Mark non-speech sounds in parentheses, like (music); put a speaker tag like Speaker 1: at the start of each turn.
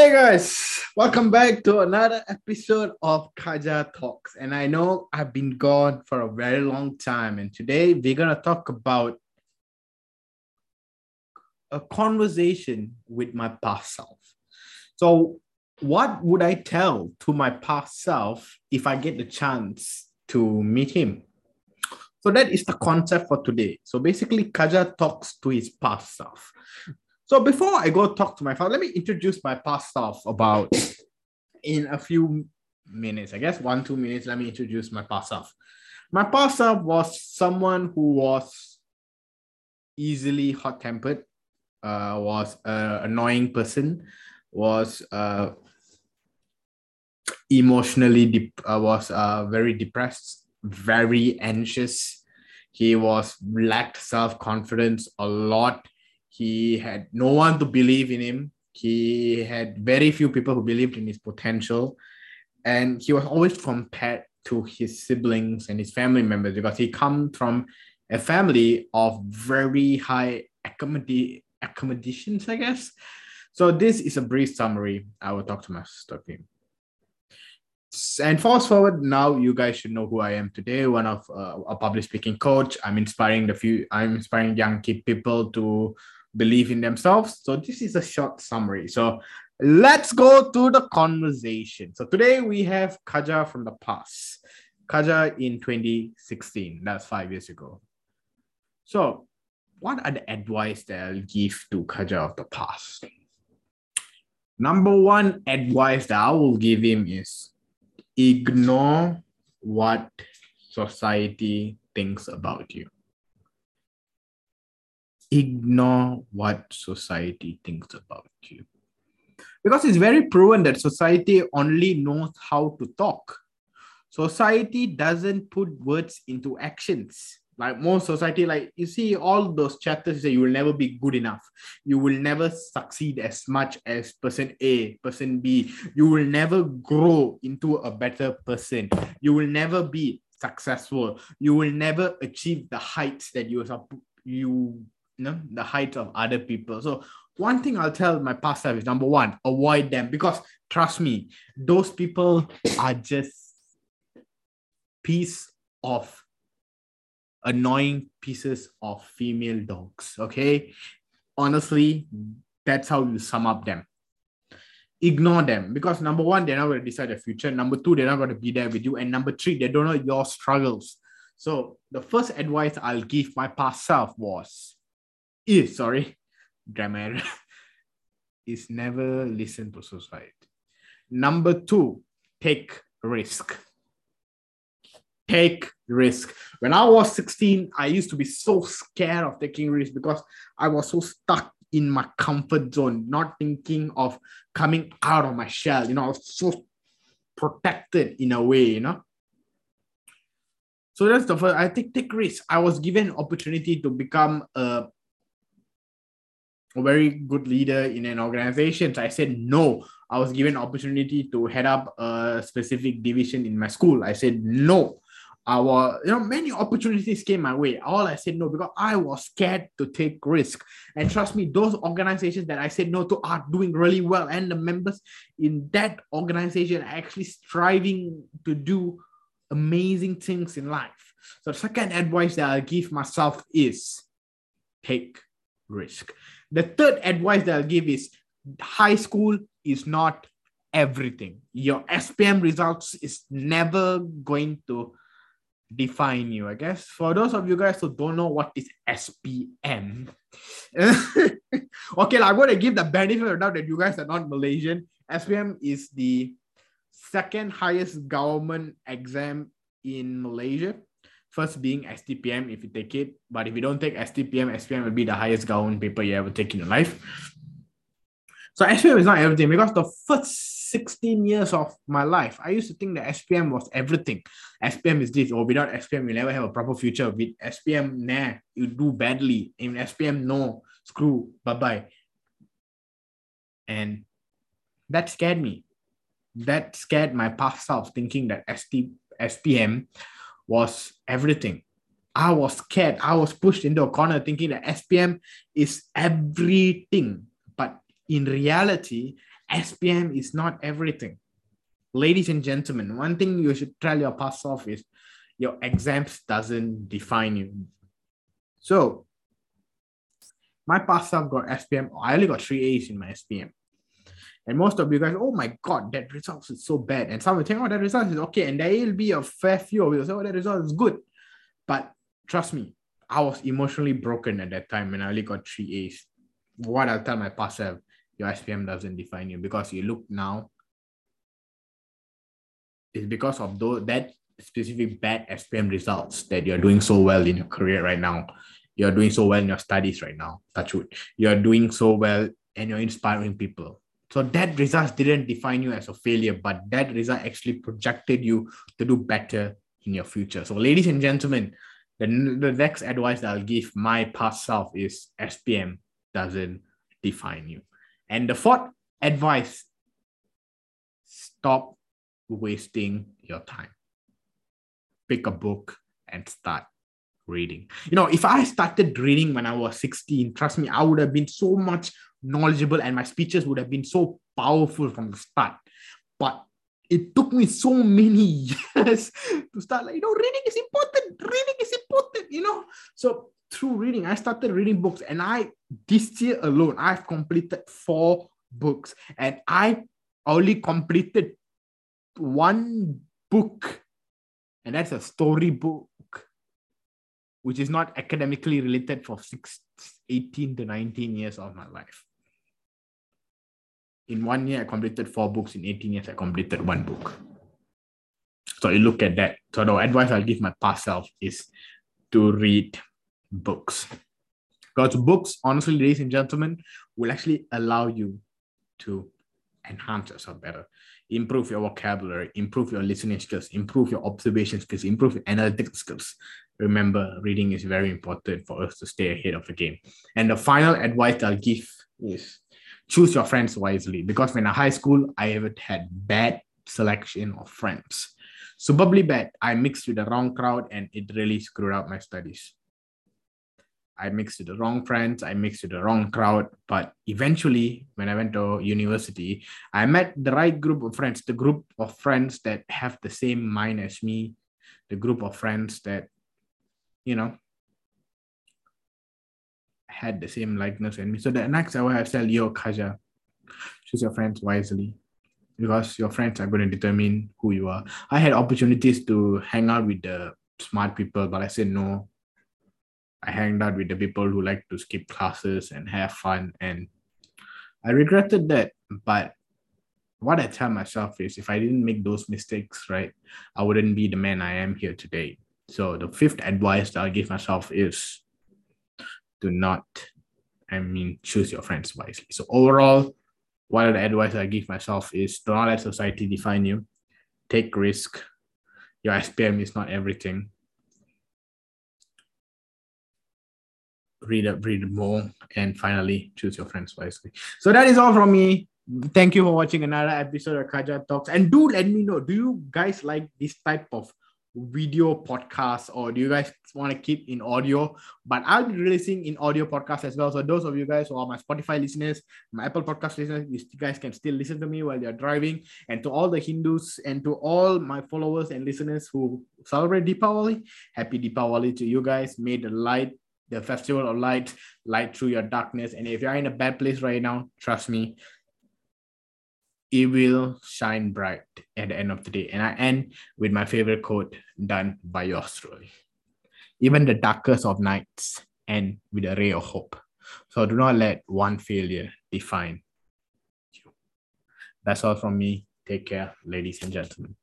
Speaker 1: Hey guys, welcome back to another episode of Kaja Talks. And I know I've been gone for a very long time, and today we're going to talk about a conversation with my past self. So, what would I tell to my past self if I get the chance to meet him? So, that is the concept for today. So, basically, Kaja talks to his past self. So before I go talk to my father, let me introduce my past self about in a few minutes. I guess one, two minutes. Let me introduce my past self. My past self was someone who was easily hot-tempered, uh, was an annoying person, was uh, emotionally uh, was uh, very depressed, very anxious. He was lacked self-confidence a lot he had no one to believe in him. He had very few people who believed in his potential. And he was always compared to his siblings and his family members because he come from a family of very high accommod- accommodations, I guess. So this is a brief summary. I will talk to my him. And fast forward now, you guys should know who I am today. One of uh, a public speaking coach. I'm inspiring the few. I'm inspiring young people to believe in themselves. So this is a short summary. So let's go to the conversation. So today we have Kaja from the past. Kaja in 2016. That's five years ago. So what are the advice that I'll give to Kaja of the past? Number one advice that I will give him is ignore what society thinks about you ignore what society thinks about you. Because it's very proven that society only knows how to talk. Society doesn't put words into actions. Like most society, like you see all those chapters say you will never be good enough. You will never succeed as much as person A, person B. You will never grow into a better person. You will never be successful. You will never achieve the heights that you are you you know the height of other people. So one thing i'll tell my past self is number one avoid them. Because trust me those people are just piece of annoying pieces of female dogs okay? Honestly that's how you sum up them. Ignore them. Because number one they're not going to decide the future. Number two they're not going to be there with you. And number three they don't know your struggles. So the first advice i'll give my past self was is sorry, grammar (laughs) is never listen to society. Number two, take risk. Take risk. When I was 16, I used to be so scared of taking risk because I was so stuck in my comfort zone, not thinking of coming out of my shell. You know, I was so protected in a way, you know. So that's the first. I take take risk. I was given opportunity to become a a very good leader in an organization. So I said no. I was given opportunity to head up a specific division in my school. I said no. Our, you know, many opportunities came my way. All I said no because I was scared to take risk. And trust me, those organizations that I said no to are doing really well. And the members in that organization are actually striving to do amazing things in life. So the second advice that I give myself is take risk. The third advice that I'll give is high school is not everything. Your SPM results is never going to define you, I guess. For those of you guys who don't know what is SPM, (laughs) okay, I'm going to give the benefit of the doubt that you guys are not Malaysian. SPM is the second highest government exam in Malaysia. First being STPM if you take it, but if you don't take STPM, SPM will be the highest government paper you ever take in your life. So SPM is not everything because the first 16 years of my life, I used to think that SPM was everything. SPM is this, or without SPM, you never have a proper future. With SPM, nah, you do badly. In SPM, no, screw, bye bye. And that scared me. That scared my past self, thinking that ST, SPM was everything. I was scared. I was pushed into a corner thinking that SPM is everything. But in reality, SPM is not everything. Ladies and gentlemen, one thing you should tell your past self is your exams doesn't define you. So my past self got SPM. I only got three A's in my SPM. And most of you guys, oh my God, that result is so bad. And some will think, oh, that result is okay. And there will be a fair few of you say, oh, that result is good. But trust me, I was emotionally broken at that time and I only got three A's. What I'll tell my past self, your SPM doesn't define you because you look now, it's because of those, that specific bad SPM results that you're doing so well in your career right now. You're doing so well in your studies right now. Touch wood. You're doing so well and you're inspiring people so that result didn't define you as a failure, but that result actually projected you to do better in your future. So, ladies and gentlemen, the, the next advice that I'll give my past self is SPM doesn't define you. And the fourth advice stop wasting your time. Pick a book and start reading. You know, if I started reading when I was 16, trust me, I would have been so much knowledgeable and my speeches would have been so powerful from the start. But it took me so many (laughs) years to start like, you know, reading is important. Reading is important, you know. So through reading, I started reading books and I, this year alone, I've completed four books and I only completed one book and that's a story book which is not academically related for six, 18 to 19 years of my life in one year, I completed four books. In 18 years, I completed one book. So you look at that. So the advice I'll give my past self is to read books. Because books, honestly, ladies and gentlemen, will actually allow you to enhance yourself better, improve your vocabulary, improve your listening skills, improve your observation skills, improve your analytic skills. Remember, reading is very important for us to stay ahead of the game. And the final advice I'll give is choose your friends wisely because when I high school, I ever had bad selection of friends. Superbly bad. I mixed with the wrong crowd and it really screwed up my studies. I mixed with the wrong friends, I mixed with the wrong crowd. But eventually, when I went to university, I met the right group of friends, the group of friends that have the same mind as me, the group of friends that, you know, had the same likeness and me. So the next I will have tell yo Kaja, choose your friends wisely because your friends are going to determine who you are. I had opportunities to hang out with the smart people, but I said no. I hanged out with the people who like to skip classes and have fun, and I regretted that. But what I tell myself is if I didn't make those mistakes, right, I wouldn't be the man I am here today. So the fifth advice that I give myself is do not, I mean, choose your friends wisely. So overall, one of the advice I give myself is do not let society define you. Take risk. Your SPM is not everything. Read up, read more, and finally choose your friends wisely. So that is all from me. Thank you for watching another episode of Kaja Talks. And do let me know, do you guys like this type of video podcast or do you guys want to keep in audio but i'll be releasing in audio podcast as well so those of you guys who are my spotify listeners my apple podcast listeners you guys can still listen to me while you're driving and to all the hindus and to all my followers and listeners who celebrate deepavali happy deepavali to you guys may the light the festival of light light through your darkness and if you're in a bad place right now trust me it will shine bright at the end of the day. And I end with my favorite quote done by yours truly. Even the darkest of nights end with a ray of hope. So do not let one failure define you. That's all from me. Take care, ladies and gentlemen.